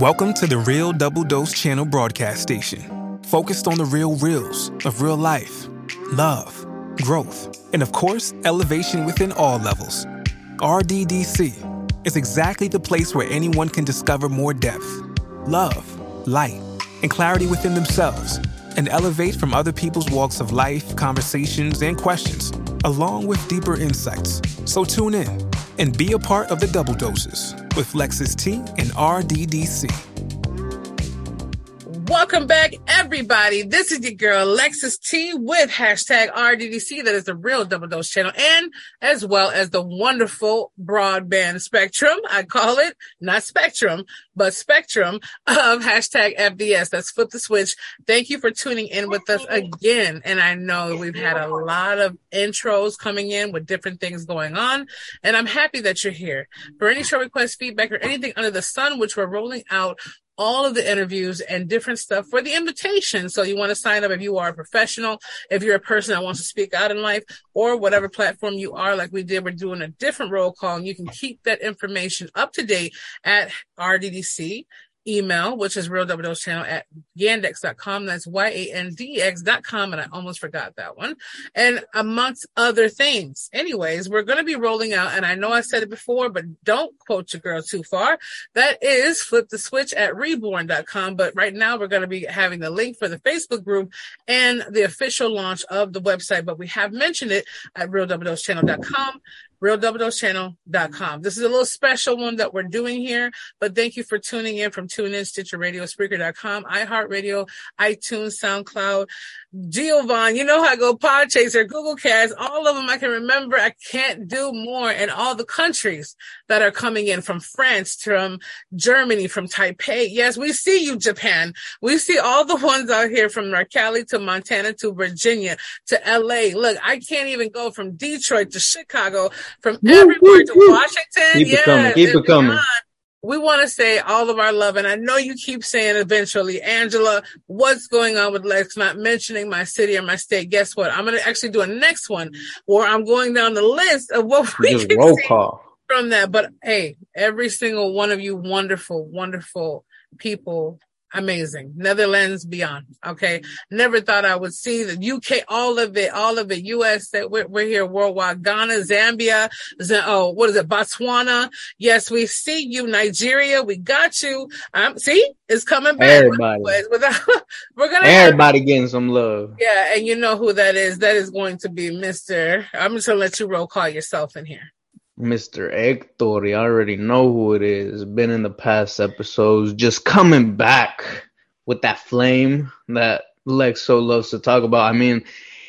Welcome to the Real Double Dose Channel broadcast station, focused on the real reels of real life, love, growth, and of course, elevation within all levels. RDDC is exactly the place where anyone can discover more depth, love, light, and clarity within themselves, and elevate from other people's walks of life, conversations, and questions, along with deeper insights. So tune in and be a part of the double doses with Lexus T and RDDC. Welcome back, everybody. This is your girl, Lexus T with hashtag RDDC. That is the real double dose channel and as well as the wonderful broadband spectrum. I call it not spectrum, but spectrum of hashtag FDS. That's flip the switch. Thank you for tuning in with us again. And I know we've had a lot of intros coming in with different things going on. And I'm happy that you're here. For any show request, feedback, or anything under the sun, which we're rolling out all of the interviews and different stuff for the invitation. So you want to sign up if you are a professional, if you're a person that wants to speak out in life or whatever platform you are, like we did, we're doing a different roll call and you can keep that information up to date at RDDC email, which is real double dose channel at yandex.com. That's Y-A-N-D-X.com. And I almost forgot that one. And amongst other things. Anyways, we're going to be rolling out, and I know I said it before, but don't quote your girl too far. That is flip the switch at reborn.com. But right now we're going to be having the link for the Facebook group and the official launch of the website. But we have mentioned it at realdoubledosechannel.com realdoubledosechannel.com. This is a little special one that we're doing here, but thank you for tuning in from TuneIn, Stitcher Radio, Spreaker.com, iHeartRadio, iTunes, SoundCloud, Giovanni, you know how I go, Podchaser, Google Cast, all of them I can remember. I can't do more And all the countries that are coming in from France, from Germany, from Taipei. Yes, we see you, Japan. We see all the ones out here from Cali to Montana to Virginia to LA. Look, I can't even go from Detroit to Chicago, from everywhere to Washington. Keep it coming. Keep it coming. Beyond we want to say all of our love, and I know you keep saying eventually, Angela, what's going on with Lex not mentioning my city or my state? Guess what? I'm going to actually do a next one where I'm going down the list of what we Just can roll see call. from that. But hey, every single one of you wonderful, wonderful people amazing. Netherlands beyond. Okay. Never thought I would see the UK, all of it, all of it. US that we're, we're, here worldwide. Ghana, Zambia, Z- oh, what is it? Botswana. Yes, we see you. Nigeria, we got you. Um, see, it's coming back. Everybody. Without, we're gonna everybody getting some love. Yeah. And you know who that is. That is going to be Mr. I'm just gonna let you roll call yourself in here. Mr. Hector, you already know who it is. Been in the past episodes, just coming back with that flame that Lex so loves to talk about. I mean,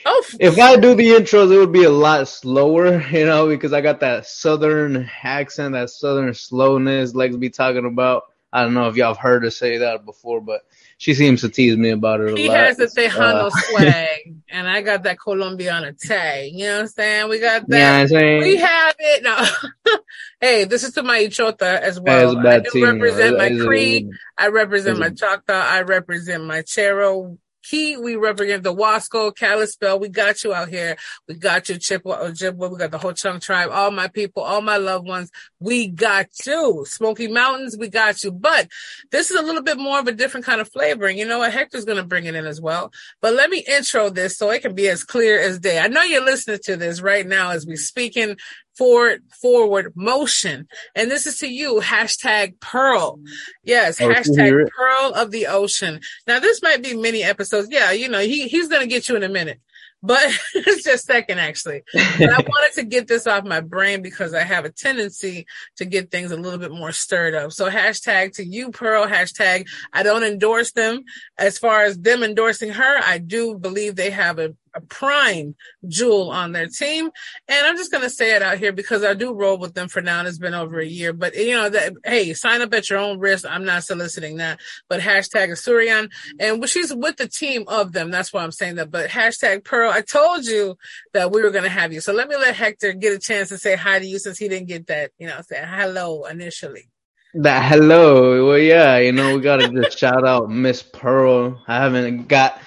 oh. if I do the intros, it would be a lot slower, you know, because I got that southern accent, that southern slowness Lex be talking about. I don't know if y'all have heard her say that before, but she seems to tease me about it a he lot. He has the Tejano uh, swag, and I got that Colombiana tag. You know what I'm saying? We got that. Yeah, we have it. No. hey, this is to my Ichota as well. I do represent my Cree. I represent my Choctaw. I represent my Chero. Key, we represent the Wasco, Kalispell. We got you out here. We got you, Chippewa, Ojibwa. Uh, we got the Ho Chunk tribe. All my people, all my loved ones. We got you. Smoky Mountains, we got you. But this is a little bit more of a different kind of flavoring. You know what? Hector's going to bring it in as well. But let me intro this so it can be as clear as day. I know you're listening to this right now as we speaking forward forward motion and this is to you hashtag pearl yes oh, hashtag pearl of the ocean now this might be many episodes yeah you know he, he's gonna get you in a minute but it's just second actually. But I wanted to get this off my brain because I have a tendency to get things a little bit more stirred up. So hashtag to you, Pearl, hashtag I don't endorse them. As far as them endorsing her, I do believe they have a a prime jewel on their team. And I'm just going to say it out here because I do roll with them for now. And it's been over a year, but you know that, hey, sign up at your own risk. I'm not soliciting that, but hashtag Asurion and she's with the team of them. That's why I'm saying that, but hashtag Pearl. I told you that we were going to have you. So let me let Hector get a chance to say hi to you since he didn't get that, you know, say hello initially. That hello. Well, yeah, you know, we got to just shout out Miss Pearl. I haven't got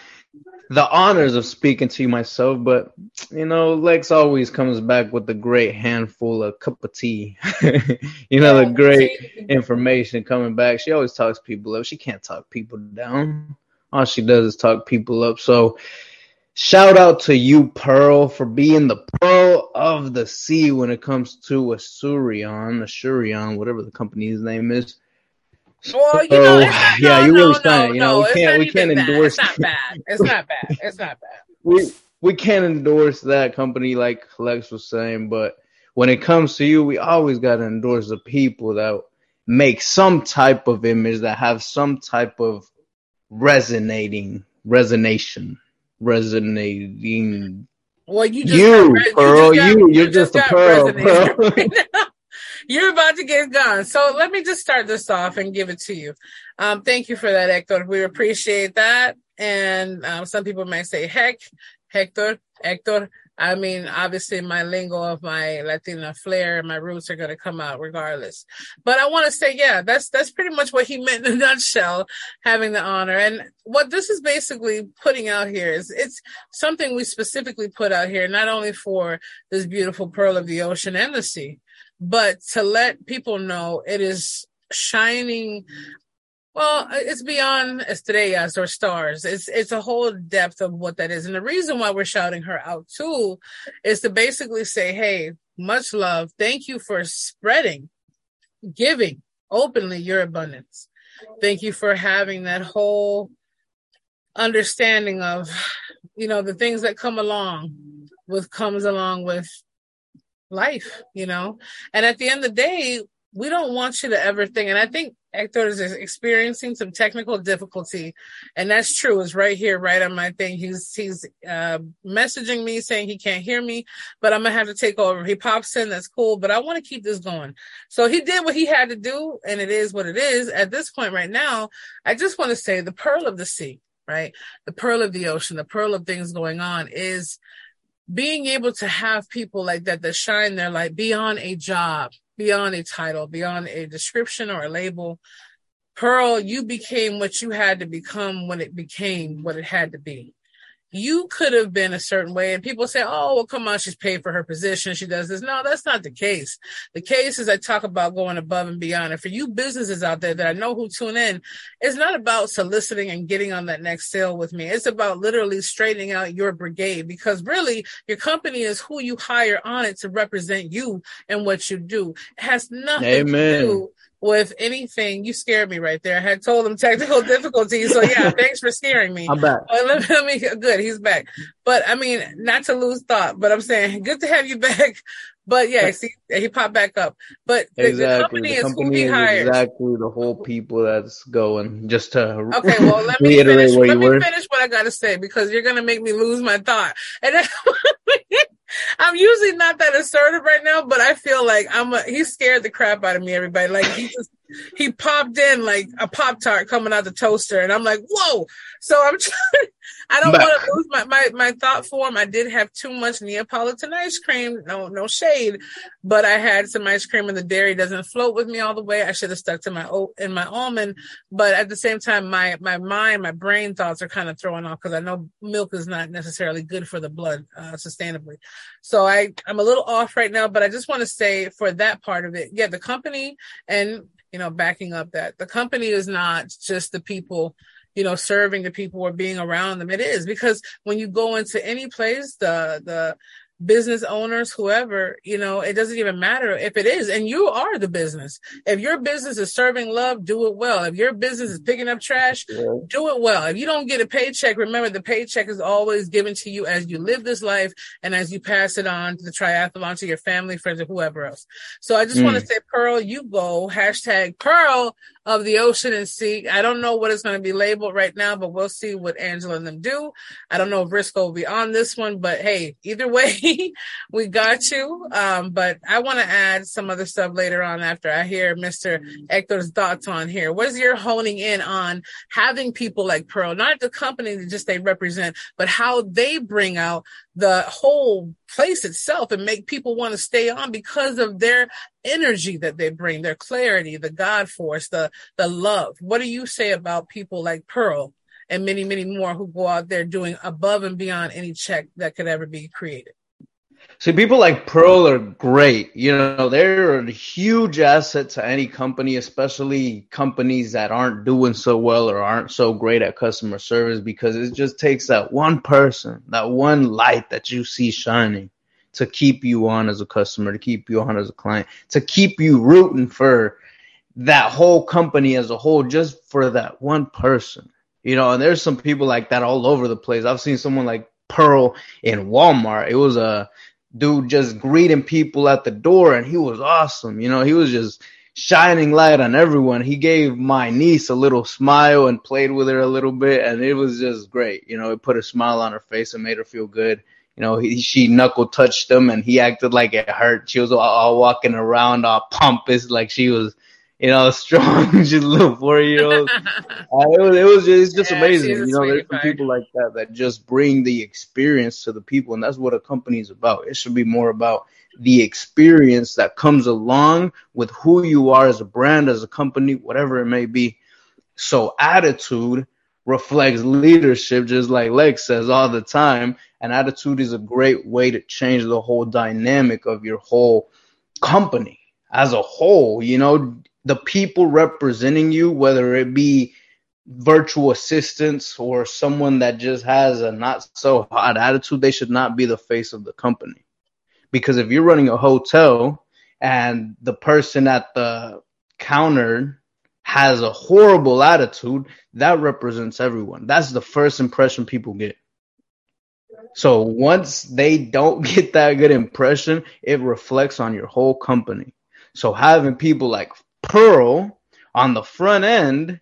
the honors of speaking to you myself, but you know, Lex always comes back with a great handful of cup of tea. you know, the great information coming back. She always talks people up. She can't talk people down. All she does is talk people up. So shout out to you, Pearl, for being the pearl of the sea when it comes to Asurion, Asurion, whatever the company's name is. Well, you know, not, yeah, no, you really no, no, You know, we can't we can't endorse. It's not bad. It's not bad. It's not bad. we we can't endorse that company like Lex was saying, but when it comes to you, we always got to endorse the people that make some type of image that have some type of resonating resonation resonating well you just you pearl you, got, you, you're just, just a pearl, pearl. You're about to get gone. So let me just start this off and give it to you. Um, thank you for that, Hector. We appreciate that. And um, some people might say, heck, Hector, Hector. I mean, obviously my lingo of my Latina flair and my roots are going to come out regardless. But I want to say, yeah, that's, that's pretty much what he meant in a nutshell, having the honor. And what this is basically putting out here is it's something we specifically put out here, not only for this beautiful pearl of the ocean and the sea, but to let people know it is shining well, it's beyond estrellas or stars. It's it's a whole depth of what that is. And the reason why we're shouting her out too is to basically say, hey, much love. Thank you for spreading, giving openly your abundance. Thank you for having that whole understanding of, you know, the things that come along with comes along with life, you know? And at the end of the day, we don't want you to ever think, and I think Hector is experiencing some technical difficulty, and that's true. It's right here, right on my thing. He's he's uh, messaging me saying he can't hear me, but I'm gonna have to take over. He pops in, that's cool, but I want to keep this going. So he did what he had to do, and it is what it is. At this point, right now, I just want to say the pearl of the sea, right? The pearl of the ocean, the pearl of things going on is being able to have people like that that shine their light beyond a job, beyond a title, beyond a description or a label. Pearl, you became what you had to become when it became what it had to be you could have been a certain way. And people say, oh, well, come on, she's paid for her position. She does this. No, that's not the case. The case is I talk about going above and beyond. And for you businesses out there that I know who tune in, it's not about soliciting and getting on that next sale with me. It's about literally straightening out your brigade because really your company is who you hire on it to represent you and what you do. It has nothing Amen. to do with anything. You scared me right there. I had told him technical difficulties. So yeah, thanks for scaring me. I'm back. Oh, let, let me, good. He's back. But I mean, not to lose thought, but I'm saying good to have you back. But yeah, see, he popped back up. But the, exactly. the company, the is company who he is hires. Exactly the whole people that's going. Just to okay, well let me finish. Let me were. finish what I got to say because you're gonna make me lose my thought. And I'm usually not that assertive right now, but I feel like I'm a, he scared the crap out of me, everybody. Like he just, he popped in like a Pop Tart coming out the toaster and I'm like, whoa. So I'm trying, I don't want to lose my, my, my thought form. I did have too much Neapolitan ice cream. No, no shade, but I had some ice cream and the dairy doesn't float with me all the way. I should have stuck to my oat and my almond, but at the same time, my, my mind, my brain thoughts are kind of throwing off because I know milk is not necessarily good for the blood, uh, sustainably. So I, I'm a little off right now, but I just want to say for that part of it, yeah, the company and, you know, backing up that the company is not just the people you know, serving the people or being around them. It is because when you go into any place, the, the, business owners, whoever, you know, it doesn't even matter if it is. And you are the business. If your business is serving love, do it well. If your business is picking up trash, do it well. If you don't get a paycheck, remember the paycheck is always given to you as you live this life and as you pass it on to the triathlon to your family, friends, or whoever else. So I just mm. want to say, Pearl, you go hashtag Pearl of the ocean and sea. I don't know what it's going to be labeled right now, but we'll see what Angela and them do. I don't know if Risco will be on this one, but hey, either way, we got you. Um, but I want to add some other stuff later on after I hear Mr. Hector's thoughts on here. What is your honing in on having people like Pearl, not the company that just they represent, but how they bring out the whole place itself and make people want to stay on because of their energy that they bring, their clarity, the God force, the, the love. What do you say about people like Pearl and many, many more who go out there doing above and beyond any check that could ever be created. See, people like Pearl are great. You know, they're a huge asset to any company, especially companies that aren't doing so well or aren't so great at customer service because it just takes that one person, that one light that you see shining to keep you on as a customer, to keep you on as a client, to keep you rooting for that whole company as a whole, just for that one person. You know, and there's some people like that all over the place. I've seen someone like Pearl in Walmart. It was a dude just greeting people at the door and he was awesome. You know, he was just shining light on everyone. He gave my niece a little smile and played with her a little bit and it was just great. You know, it put a smile on her face and made her feel good. You know, he, she knuckle touched him and he acted like it hurt. She was all, all walking around all pompous like she was you know, strong, just a little four year old. uh, it was, it was just, it's just yeah, amazing. You know, there's some people like that that just bring the experience to the people, and that's what a company is about. It should be more about the experience that comes along with who you are as a brand, as a company, whatever it may be. So attitude reflects leadership, just like Lex says all the time. And attitude is a great way to change the whole dynamic of your whole company as a whole. You know, the people representing you, whether it be virtual assistants or someone that just has a not so hot attitude, they should not be the face of the company. Because if you're running a hotel and the person at the counter has a horrible attitude, that represents everyone. That's the first impression people get. So once they don't get that good impression, it reflects on your whole company. So having people like Pearl on the front end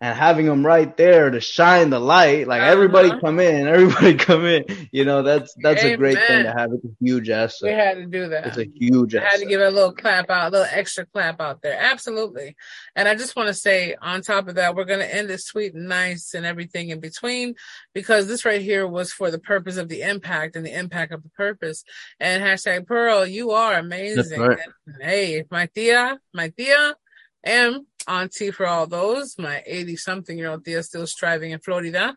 and having them right there to shine the light. Like uh-huh. everybody come in, everybody come in. You know, that's that's Amen. a great thing to have. It's a huge asset. We had to do that. It's a huge I had to give it a little clap out, a little extra clap out there. Absolutely. And I just want to say on top of that, we're gonna end this sweet and nice and everything in between because this right here was for the purpose of the impact and the impact of the purpose. And hashtag Pearl, you are amazing. Right. hey, my tia, my tia am auntie for all those. My 80 something year old Thea still striving in Florida,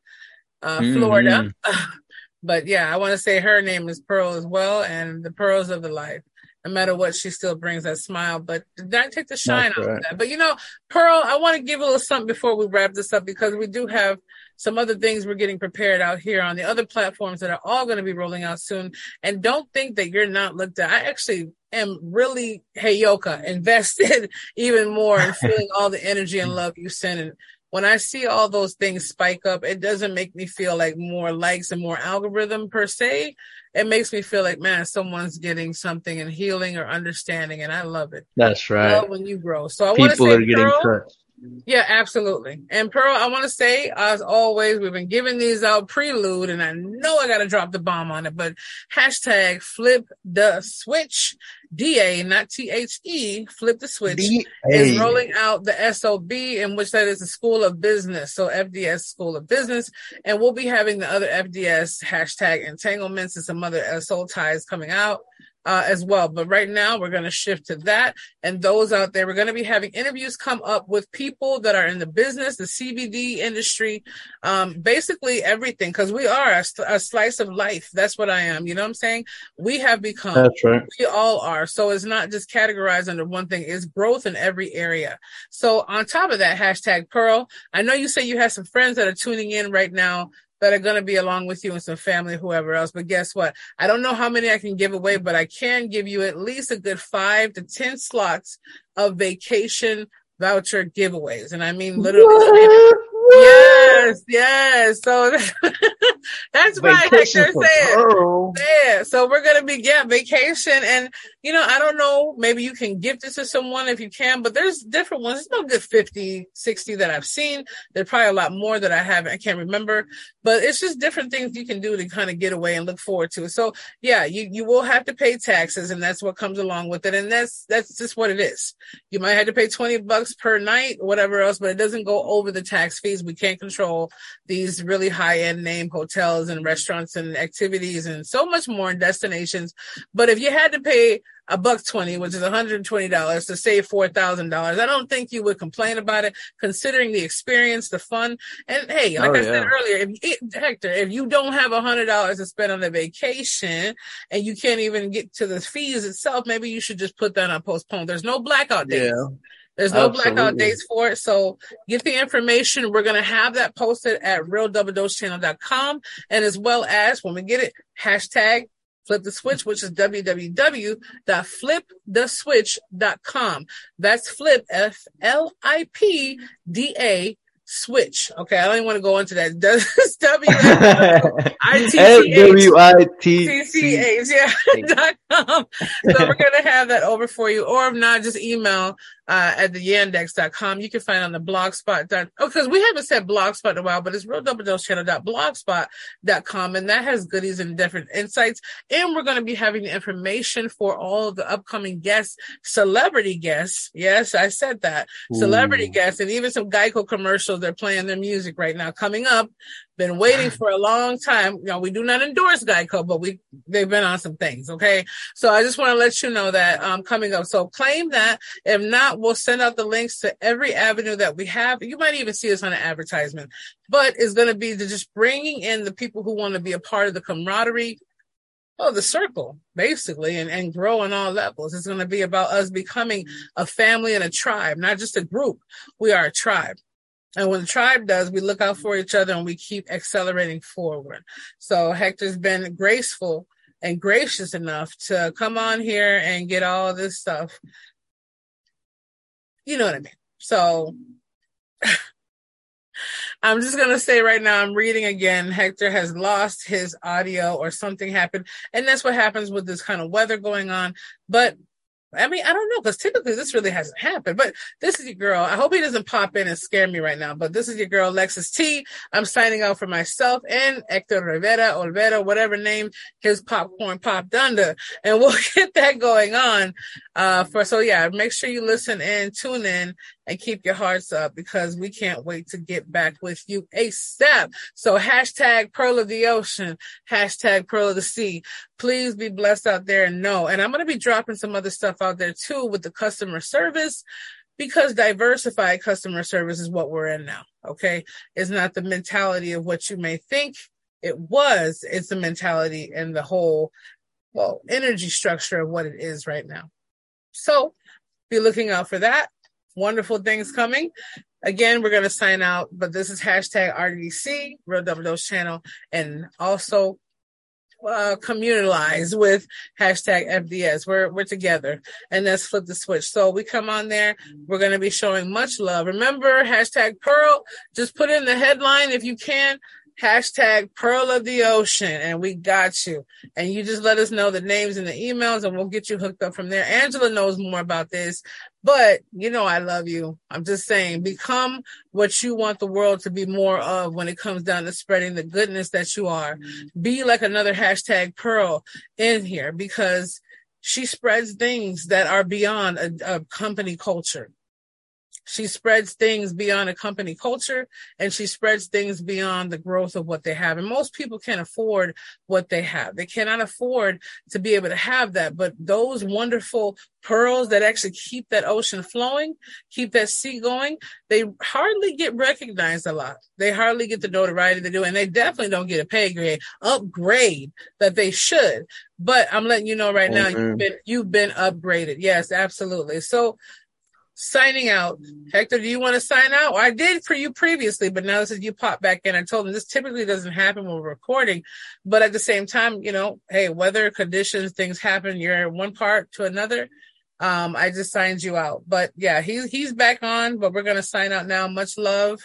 uh, mm-hmm. Florida. but yeah, I want to say her name is Pearl as well, and the pearls of the life. No matter what, she still brings that smile, but not take the shine out of that. But you know, Pearl, I want to give a little something before we wrap this up because we do have some other things we're getting prepared out here on the other platforms that are all going to be rolling out soon. And don't think that you're not looked at. I actually am really, hey, Yoka, invested even more in feeling all the energy and love you send. And when I see all those things spike up, it doesn't make me feel like more likes and more algorithm per se. It makes me feel like, man, someone's getting something and healing or understanding. And I love it. That's right. Love when you grow. So I want to say, are getting touched. Yeah, absolutely. And Pearl, I want to say, as always, we've been giving these out prelude, and I know I got to drop the bomb on it, but hashtag flip the switch, DA, not T H E, flip the switch D-A. is rolling out the SOB, in which that is the School of Business. So FDS School of Business. And we'll be having the other FDS hashtag entanglements and some other soul ties coming out uh, as well. But right now we're going to shift to that. And those out there, we're going to be having interviews come up with people that are in the business, the CBD industry, um, basically everything, because we are a, a, slice of life. That's what I am. You know what I'm saying? We have become, That's right. we all are. So it's not just categorized under one thing, it's growth in every area. So on top of that, hashtag Pearl, I know you say you have some friends that are tuning in right now that are going to be along with you and some family, whoever else. But guess what? I don't know how many I can give away, but I can give you at least a good five to 10 slots of vacation voucher giveaways. And I mean, literally, yes, yes. So that's right. Hector said. Yeah. So we're gonna be yeah vacation, and you know I don't know. Maybe you can gift it to someone if you can, but there's different ones. It's no good 50, 60 that I've seen. There's probably a lot more that I haven't. I can't remember, but it's just different things you can do to kind of get away and look forward to. So yeah, you you will have to pay taxes, and that's what comes along with it, and that's that's just what it is. You might have to pay twenty bucks per night, whatever else, but it doesn't go over the tax fees. We can't control these really high end name hotels and restaurants and activities and so much more in destinations. But if you had to pay a buck 20, which is $120 to save $4,000, I don't think you would complain about it considering the experience, the fun. And hey, like oh, I yeah. said earlier, if Hector, if you don't have $100 to spend on a vacation and you can't even get to the fees itself, maybe you should just put that on postpone. There's no blackout date. Yeah. There's no Absolutely. blackout dates for it. So get the information. We're going to have that posted at realdoubledosechannel.com. And as well as when we get it, hashtag flip the switch, which is www.fliptheswitch.com. That's flip, F L I P D A switch. Okay, I don't even want to go into that. That's W I T C H. Yeah. So we're gonna have that over for you, or if not, just email uh, at the yandex.com. You can find on the blogspot. Dot, oh, because we haven't said blogspot in a while, but it's real double dose channel.blogspot.com. And that has goodies and different insights. And we're going to be having the information for all of the upcoming guests, celebrity guests. Yes, I said that. Ooh. Celebrity guests and even some Geico commercials. They're playing their music right now coming up been waiting for a long time. You know, we do not endorse Geico, but we they've been on some things. Okay, so I just want to let you know that um coming up. So claim that. If not, we'll send out the links to every avenue that we have. You might even see us on an advertisement, but it's going to be just bringing in the people who want to be a part of the camaraderie. Oh, the circle, basically, and, and grow on all levels. It's going to be about us becoming a family and a tribe, not just a group. We are a tribe. And when the tribe does, we look out for each other and we keep accelerating forward. So Hector's been graceful and gracious enough to come on here and get all this stuff. You know what I mean? So I'm just going to say right now, I'm reading again. Hector has lost his audio or something happened. And that's what happens with this kind of weather going on. But I mean, I don't know, because typically this really hasn't happened. But this is your girl. I hope he doesn't pop in and scare me right now. But this is your girl, Lexus T. I'm signing out for myself and Hector Rivera, Olvera, whatever name his popcorn popped under. And we'll get that going on. Uh, for so yeah, make sure you listen in, tune in, and keep your hearts up because we can't wait to get back with you ASAP. So hashtag Pearl of the Ocean, hashtag Pearl of the Sea. Please be blessed out there and know. And I'm going to be dropping some other stuff out there too with the customer service because diversified customer service is what we're in now. Okay. It's not the mentality of what you may think it was. It's the mentality and the whole, well, energy structure of what it is right now. So be looking out for that wonderful things coming. Again, we're going to sign out, but this is hashtag RDC, Real Double Dose Channel, and also uh, communalize with hashtag FDS. We're, we're together and let's flip the switch. So we come on there. We're going to be showing much love. Remember hashtag Pearl. Just put in the headline if you can hashtag Pearl of the Ocean, and we got you. And you just let us know the names and the emails, and we'll get you hooked up from there. Angela knows more about this, but you know I love you. I'm just saying, become what you want the world to be more of when it comes down to spreading the goodness that you are. Mm-hmm. Be like another hashtag Pearl in here because she spreads things that are beyond a, a company culture she spreads things beyond a company culture and she spreads things beyond the growth of what they have. And most people can't afford what they have. They cannot afford to be able to have that. But those wonderful pearls that actually keep that ocean flowing, keep that sea going, they hardly get recognized a lot. They hardly get the notoriety they do. And they definitely don't get a pay grade upgrade that they should. But I'm letting you know right now, you've mm-hmm. been, you've been upgraded. Yes, absolutely. So signing out. Hector, do you want to sign out? I did for you previously, but now this is you pop back in, I told them this typically doesn't happen when we're recording. But at the same time, you know, hey, weather conditions, things happen. You're one part to another. Um, I just signed you out. But yeah, he's he's back on, but we're gonna sign out now. Much love.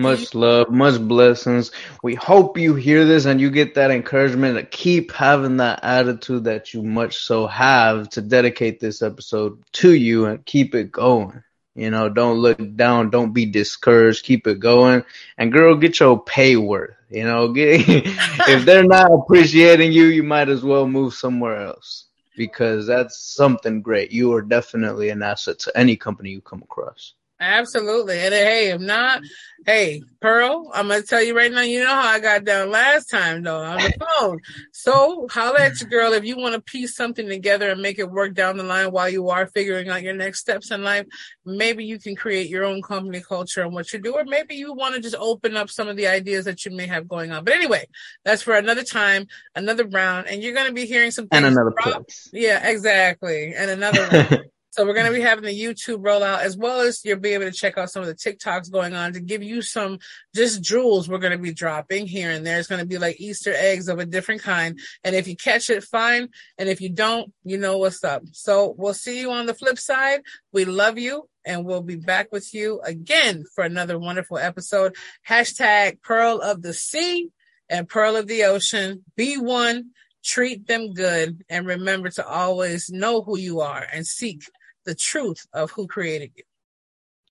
Much love, much blessings. We hope you hear this and you get that encouragement to keep having that attitude that you much so have to dedicate this episode to you and keep it going. You know, don't look down, don't be discouraged, keep it going. And girl, get your pay worth. You know, get, if they're not appreciating you, you might as well move somewhere else because that's something great. You are definitely an asset to any company you come across. Absolutely. And uh, hey, if not, hey, Pearl, I'm gonna tell you right now, you know how I got down last time though on the phone. So holla at your girl if you want to piece something together and make it work down the line while you are figuring out your next steps in life. Maybe you can create your own company culture and what you do, or maybe you want to just open up some of the ideas that you may have going on. But anyway, that's for another time, another round, and you're gonna be hearing some and another place. Yeah, exactly. And another So we're going to be having the YouTube rollout as well as you'll be able to check out some of the TikToks going on to give you some just jewels we're going to be dropping here and there. It's going to be like Easter eggs of a different kind. And if you catch it, fine. And if you don't, you know what's up. So we'll see you on the flip side. We love you and we'll be back with you again for another wonderful episode. Hashtag Pearl of the Sea and Pearl of the Ocean. Be one treat them good and remember to always know who you are and seek the truth of who created you.